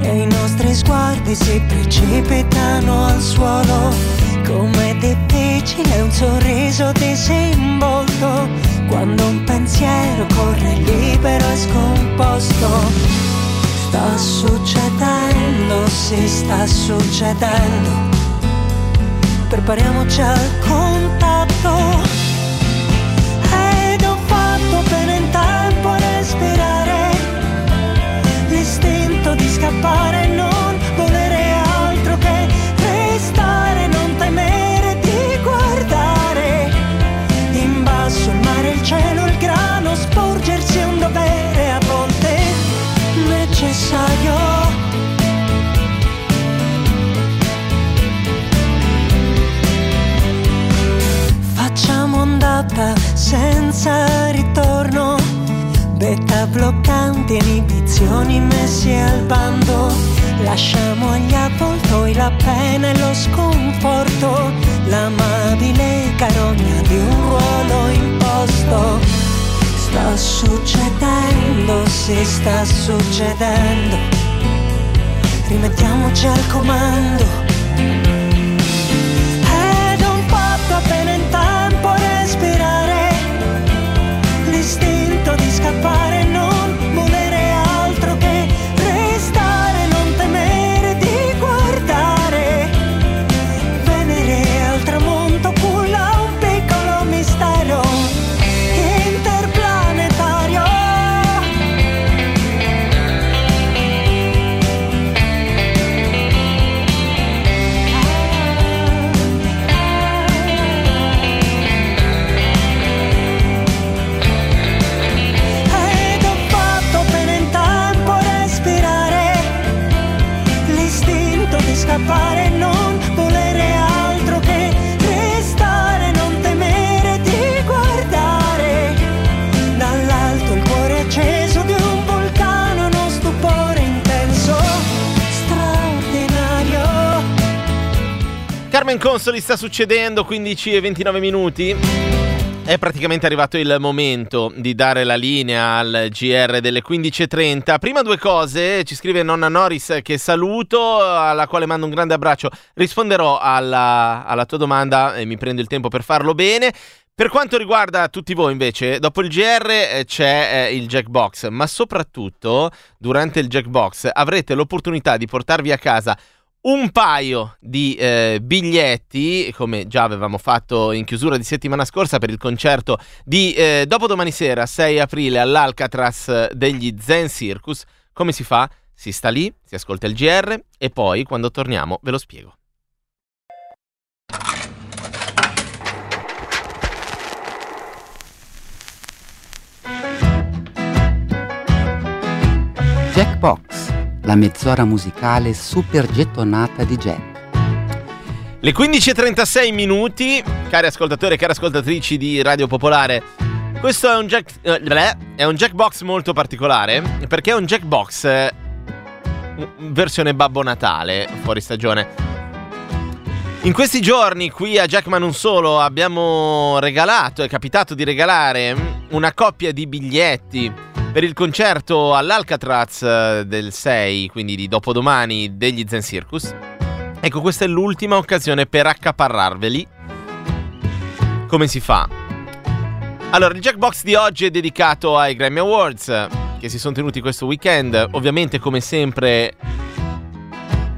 e i nostri sguardi si precipitano al suolo. Com'è difficile un sorriso disinvolto quando un pensiero corre libero e scomposto. Sta succedendo, si sta succedendo. Prepariamoci al contatto. Bloccanti, inibizioni messi al bando. Lasciamo agli avvoltoi la pena e lo sconforto, l'amabile carogna di un ruolo imposto. Sta succedendo, si sta succedendo. Rimettiamoci al comando. Consoli sta succedendo, 15 e 29 minuti. È praticamente arrivato il momento di dare la linea al GR delle 15.30. Prima due cose, ci scrive nonna Norris che saluto, alla quale mando un grande abbraccio. Risponderò alla, alla tua domanda e mi prendo il tempo per farlo bene. Per quanto riguarda tutti voi invece, dopo il GR eh, c'è eh, il Jackbox, ma soprattutto durante il Jackbox avrete l'opportunità di portarvi a casa un paio di eh, biglietti, come già avevamo fatto in chiusura di settimana scorsa per il concerto di eh, dopodomani sera, 6 aprile, all'Alcatraz degli Zen Circus. Come si fa? Si sta lì, si ascolta il GR e poi quando torniamo ve lo spiego. Jackbox, la mezz'ora musicale super gettonata di Jack. Le 15.36 minuti, cari ascoltatori e cari ascoltatrici di Radio Popolare. Questo è un, jack, eh, bleh, è un Jackbox molto particolare perché è un Jackbox eh, versione Babbo Natale, fuori stagione. In questi giorni qui a Jackman Non Solo abbiamo regalato, è capitato di regalare una coppia di biglietti per il concerto all'Alcatraz eh, del 6, quindi di dopodomani, degli Zen Circus. Ecco, questa è l'ultima occasione per accaparrarveli. Come si fa? Allora, il Jackbox di oggi è dedicato ai Grammy Awards che si sono tenuti questo weekend. Ovviamente, come sempre,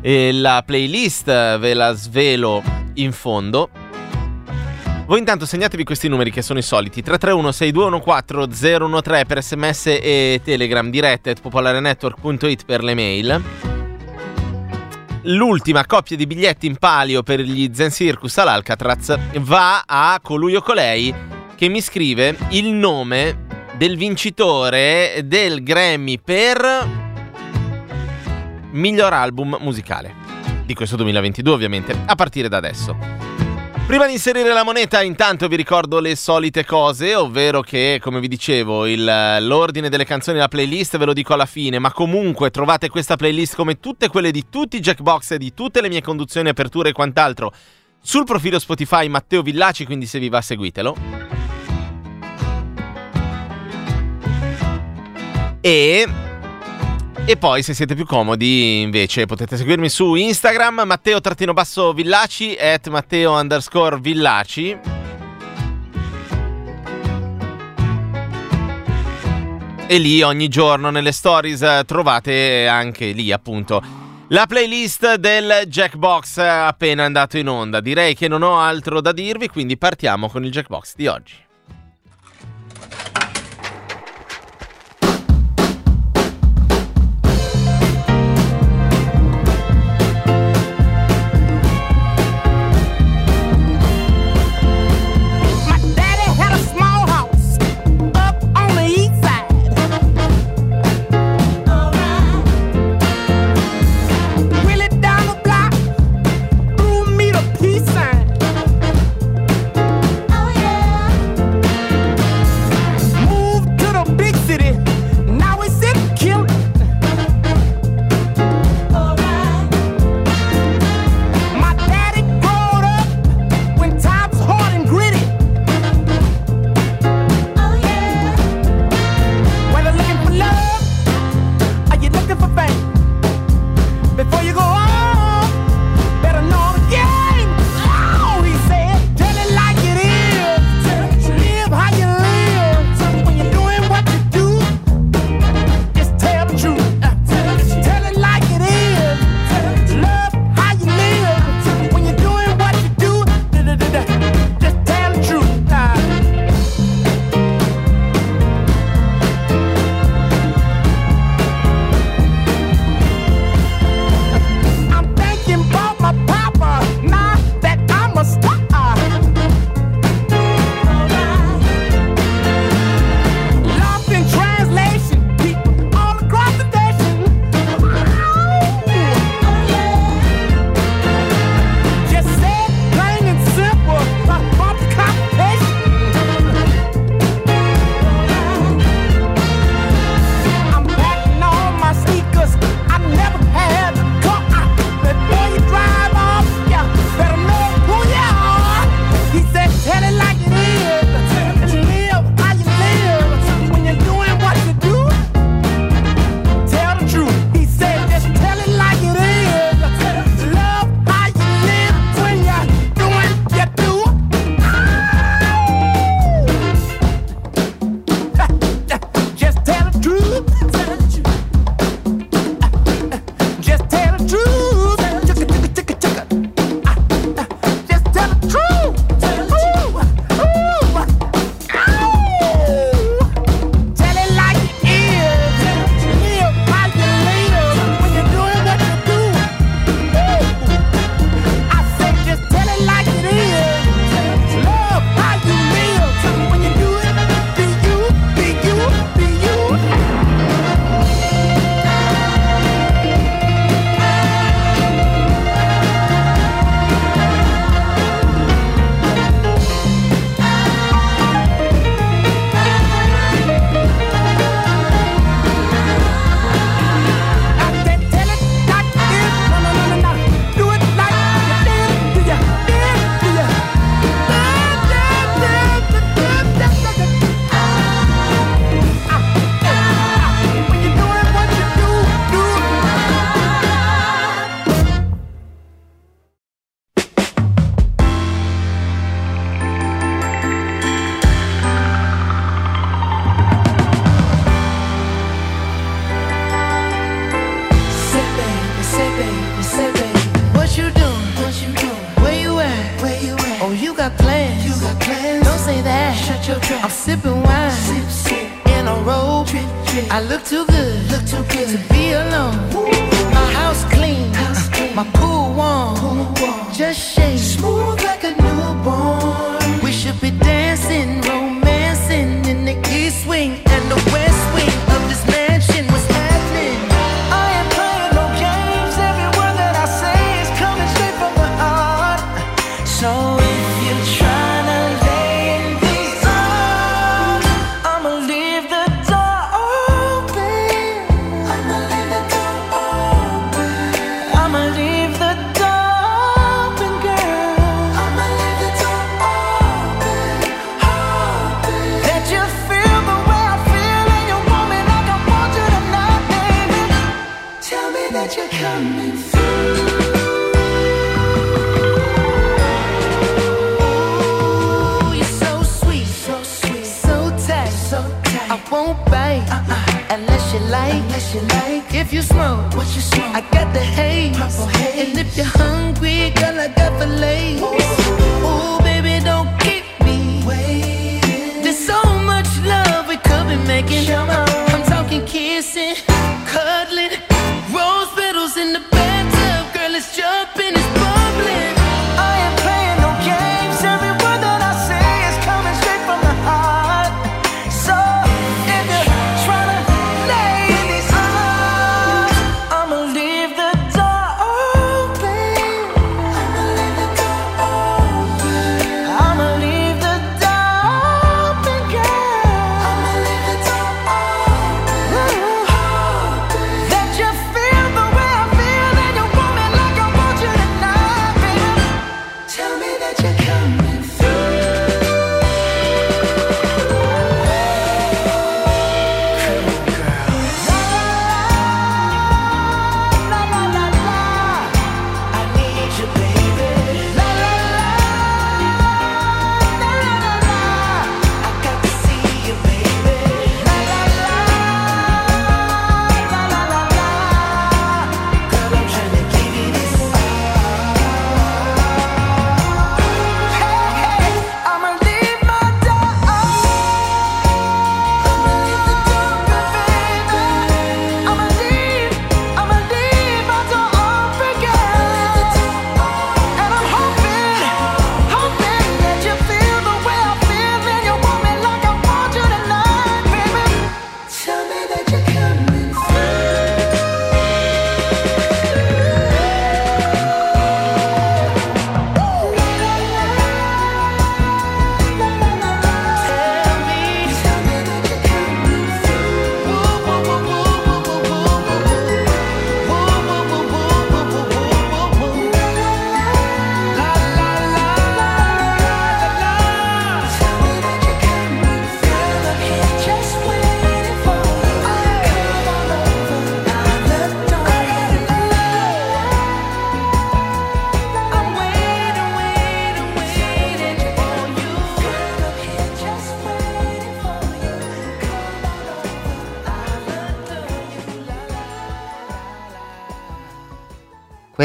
eh, la playlist ve la svelo in fondo. Voi intanto segnatevi questi numeri che sono i soliti 331 6214 013 per sms e telegram dirette at popolarenetwork.it per le mail L'ultima coppia di biglietti in palio per gli Zen Circus all'Alcatraz va a colui o colei che mi scrive il nome del vincitore del Grammy per miglior album musicale di questo 2022 ovviamente a partire da adesso. Prima di inserire la moneta, intanto vi ricordo le solite cose, ovvero che, come vi dicevo, il, l'ordine delle canzoni della playlist ve lo dico alla fine, ma comunque trovate questa playlist come tutte quelle di tutti i Jackbox e di tutte le mie conduzioni, aperture e quant'altro sul profilo Spotify Matteo Villaci, quindi se vi va seguitelo. E e poi, se siete più comodi, invece, potete seguirmi su Instagram, Matteo-Villaci, at Matteo underscore Villaci. E lì ogni giorno nelle stories trovate anche lì, appunto, la playlist del Jackbox appena andato in onda. Direi che non ho altro da dirvi, quindi partiamo con il Jackbox di oggi.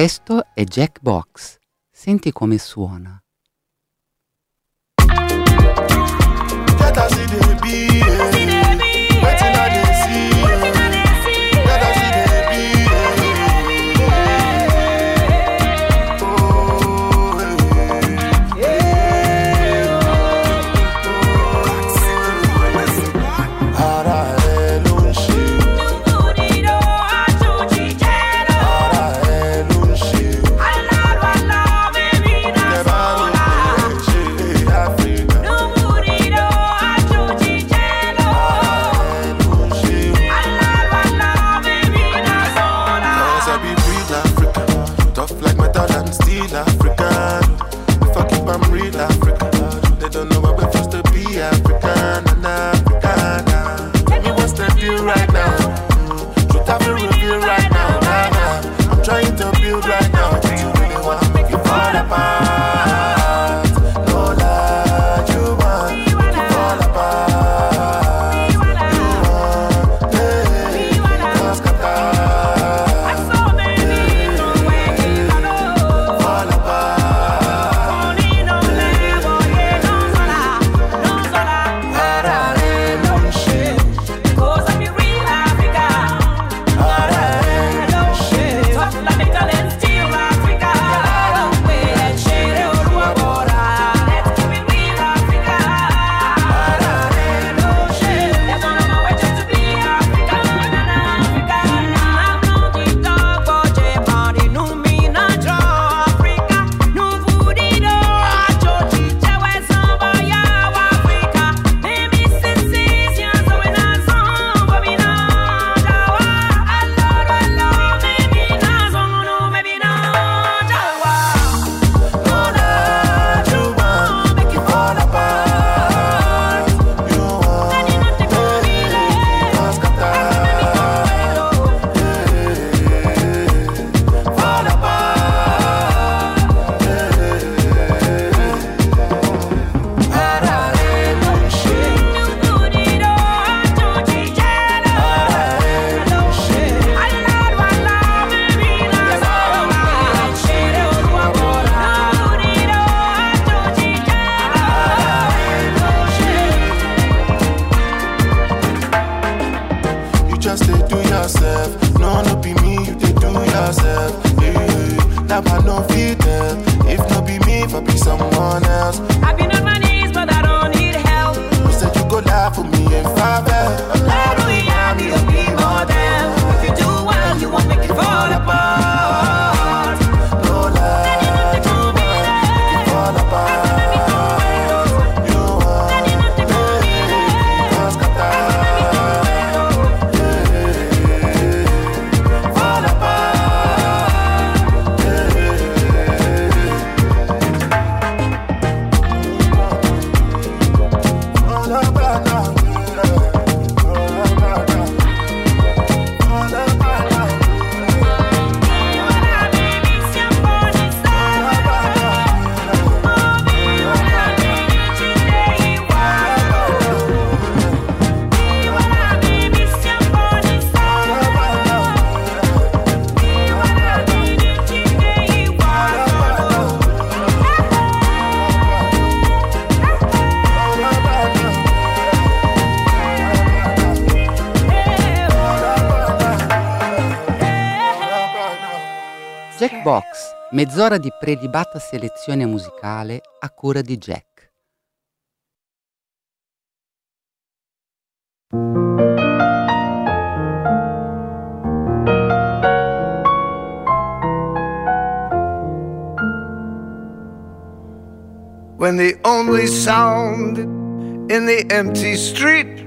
Questo è Jackbox. Senti come suona. I'm real now. Mezz'ora di prelibata selezione musicale a cura di Jack. when the only sound in the empty street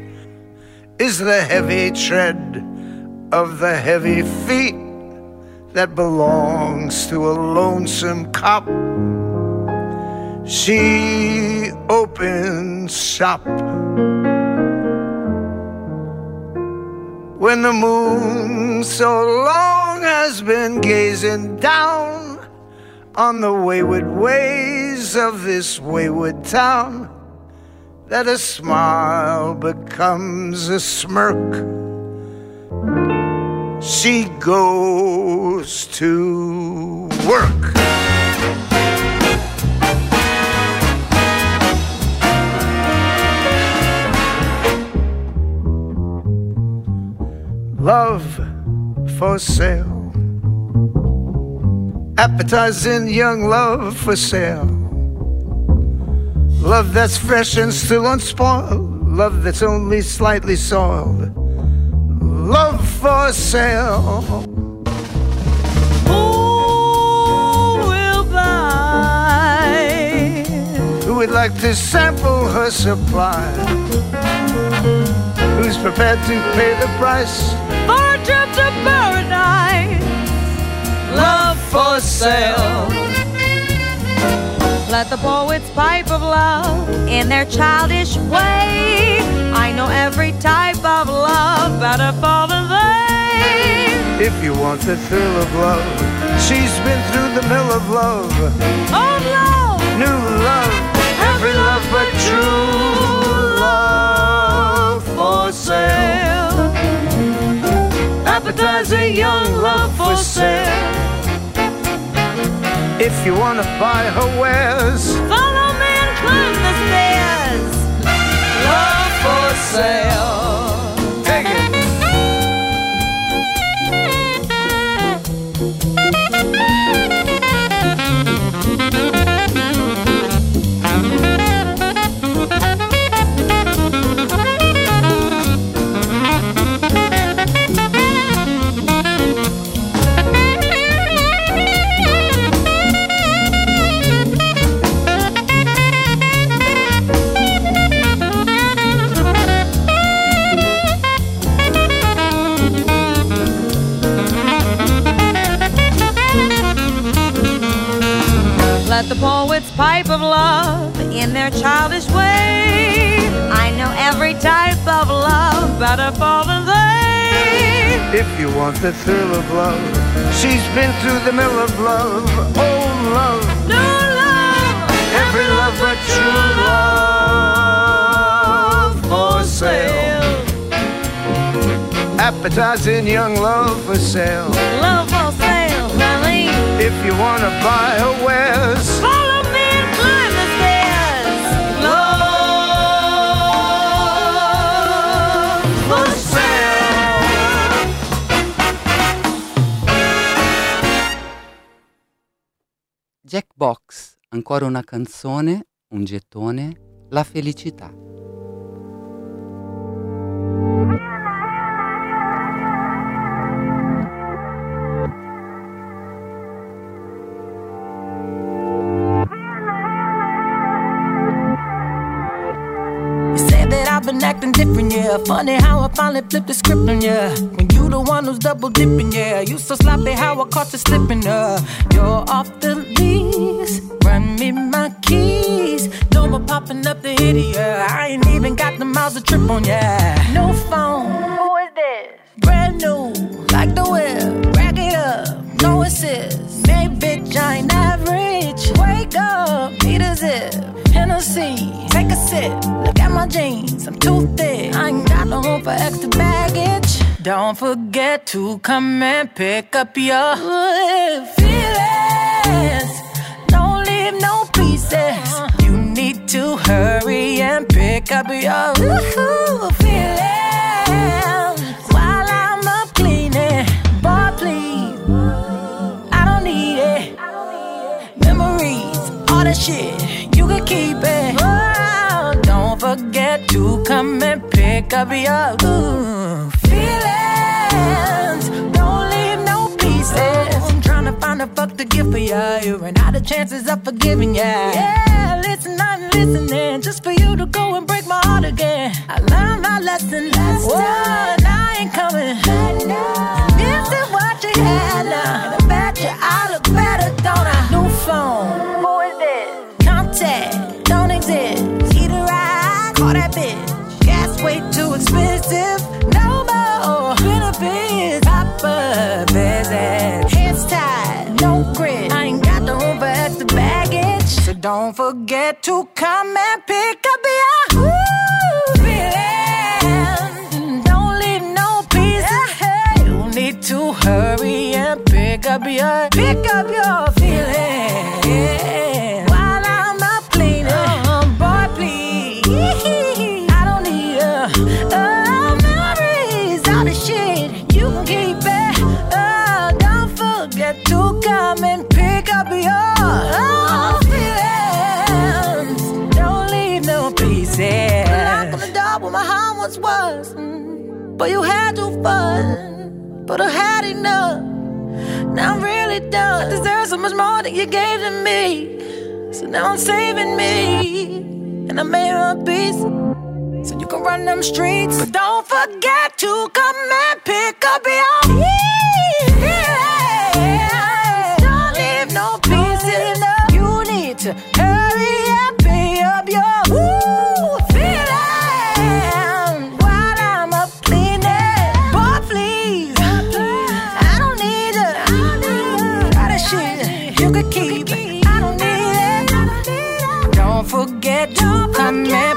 is the heavy tread of the heavy feet that belongs to a lonesome cop. She opens shop. When the moon so long has been gazing down on the wayward ways of this wayward town, that a smile becomes a smirk. She goes to work. Love for sale. Appetizing young love for sale. Love that's fresh and still unspoiled. Love that's only slightly soiled. Love for sale. Who will buy? Who would like to sample her supply? Who's prepared to pay the price? For a trip to paradise. Love for sale. Let the poets pipe of love in their childish way. I know every type of love better they. If you want the thrill of love, she's been through the mill of love. Oh, love! New love, every love but true love for sale. Appetizing young love for sale. If you wanna buy her wares, Follow me and climb the stairs. Love for sale. Pipe of love in their childish way. I know every type of love better far than they. If you want the thrill of love, she's been through the mill of love. Oh, love, New love, every love but true love for sale. Appetizing young love for sale. love for sale, honey. If you wanna buy her wares, Jackbox, ancora una canzone, un gettone, la felicità. You say that I've been acting different, yeah. Funny how I finally flipped the script on ya. When you the one who's double dipping, yeah. You so sloppy how I caught you slipping, uh. You're off the lease. Run me my keys. No more popping up the hitty, yeah. I ain't even got the miles to trip on, yeah. No phone. Who is this? Brand new. Like the whip. Rack it up. No assist. Hey, bitch, I ain't average. Wake up. Need a zip. Hennessy. Take a sip. My jeans. I'm too thick. I ain't got no room for extra baggage. Don't forget to come and pick up your hood. feelings. Don't leave no pieces. You need to hurry and pick up your feelings. While I'm up cleaning, boy, please. I don't need it. Memories, all that shit, you can keep it. Forget to come and pick up your ooh, feelings. Don't leave no pieces. I'm trying to find a fuck to give for ya. You ran out of chances of forgiving ya. Yeah, listen, I'm listening just for you to go and break my heart again. I learned my lesson last time. I ain't coming. This is what you had now. I bet you I look better, don't I? New phone. Expensive. No more benefits. Papa visit. Hands tied. No grit. I ain't got the room for extra baggage. So don't forget to come and pick up your ooh, feelings. Don't leave no pieces. You need to hurry and pick up your pick up your but you had too fun. But I had enough. Now I'm really done. I deserve so much more than you gave to me. So now I'm saving me. And I made my peace. So you can run them streets. But don't forget to come and pick up your feelings. Don't forget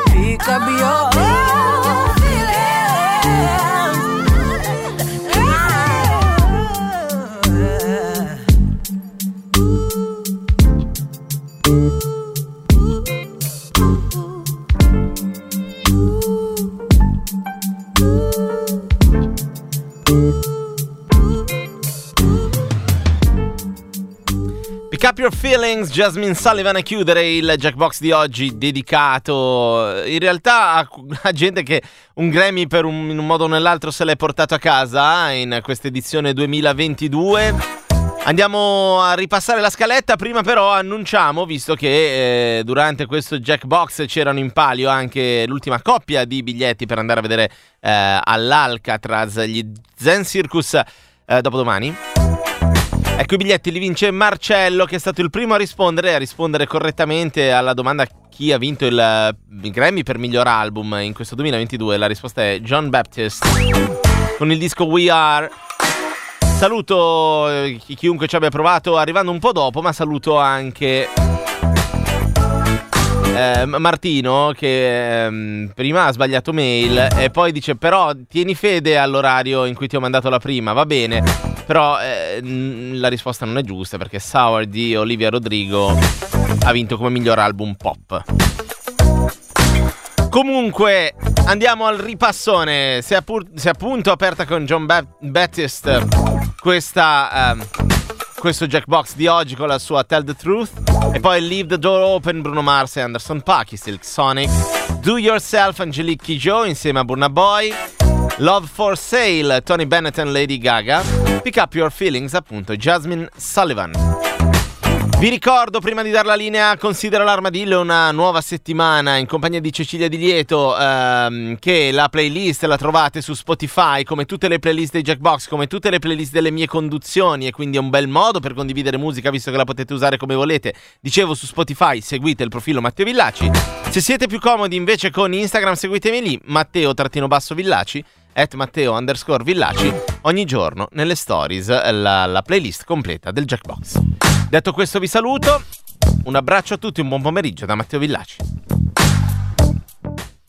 feelings, Jasmine Sullivan a chiudere il Jackbox di oggi dedicato in realtà a, a gente che un Grammy per un, in un modo o nell'altro se l'è portato a casa in questa edizione 2022. Andiamo a ripassare la scaletta, prima però annunciamo, visto che eh, durante questo Jackbox c'erano in palio anche l'ultima coppia di biglietti per andare a vedere eh, all'Alcatraz gli Zen Circus eh, dopodomani. Ecco i biglietti li vince Marcello che è stato il primo a rispondere, a rispondere correttamente alla domanda chi ha vinto il, eh, Grammy per miglior album in questo 2022. La risposta è John Baptist con il disco We Are. Saluto eh, chi- chiunque ci abbia provato arrivando un po' dopo, ma saluto anche eh, Martino che ehm, prima ha sbagliato mail e poi dice però tieni fede all'orario in cui ti ho mandato la prima, va bene, però eh, la risposta non è giusta perché Sour di Olivia Rodrigo ha vinto come miglior album pop. Comunque andiamo al ripassone, si è, appur- si è appunto aperta con John Ba- Baptist questa ehm, questo Jackbox di oggi con la sua Tell the Truth. E poi Leave the Door Open, Bruno Mars e Anderson Paak, Silk Sonic. Do Yourself, Angelique Kidjo insieme a Burna Boy. Love for Sale, Tony Bennett e Lady Gaga. Pick Up Your Feelings, appunto, Jasmine Sullivan. Vi ricordo, prima di dar la linea, considera l'armadillo una nuova settimana in compagnia di Cecilia Di Lieto, ehm, che la playlist la trovate su Spotify, come tutte le playlist dei Jackbox, come tutte le playlist delle mie conduzioni, e quindi è un bel modo per condividere musica, visto che la potete usare come volete. Dicevo, su Spotify seguite il profilo Matteo Villaci. Se siete più comodi invece con Instagram, seguitemi lì, Matteo-Villaci at Matteo underscore Villaci ogni giorno nelle stories la, la playlist completa del Jackbox. Detto questo vi saluto, un abbraccio a tutti, un buon pomeriggio da Matteo Villaci.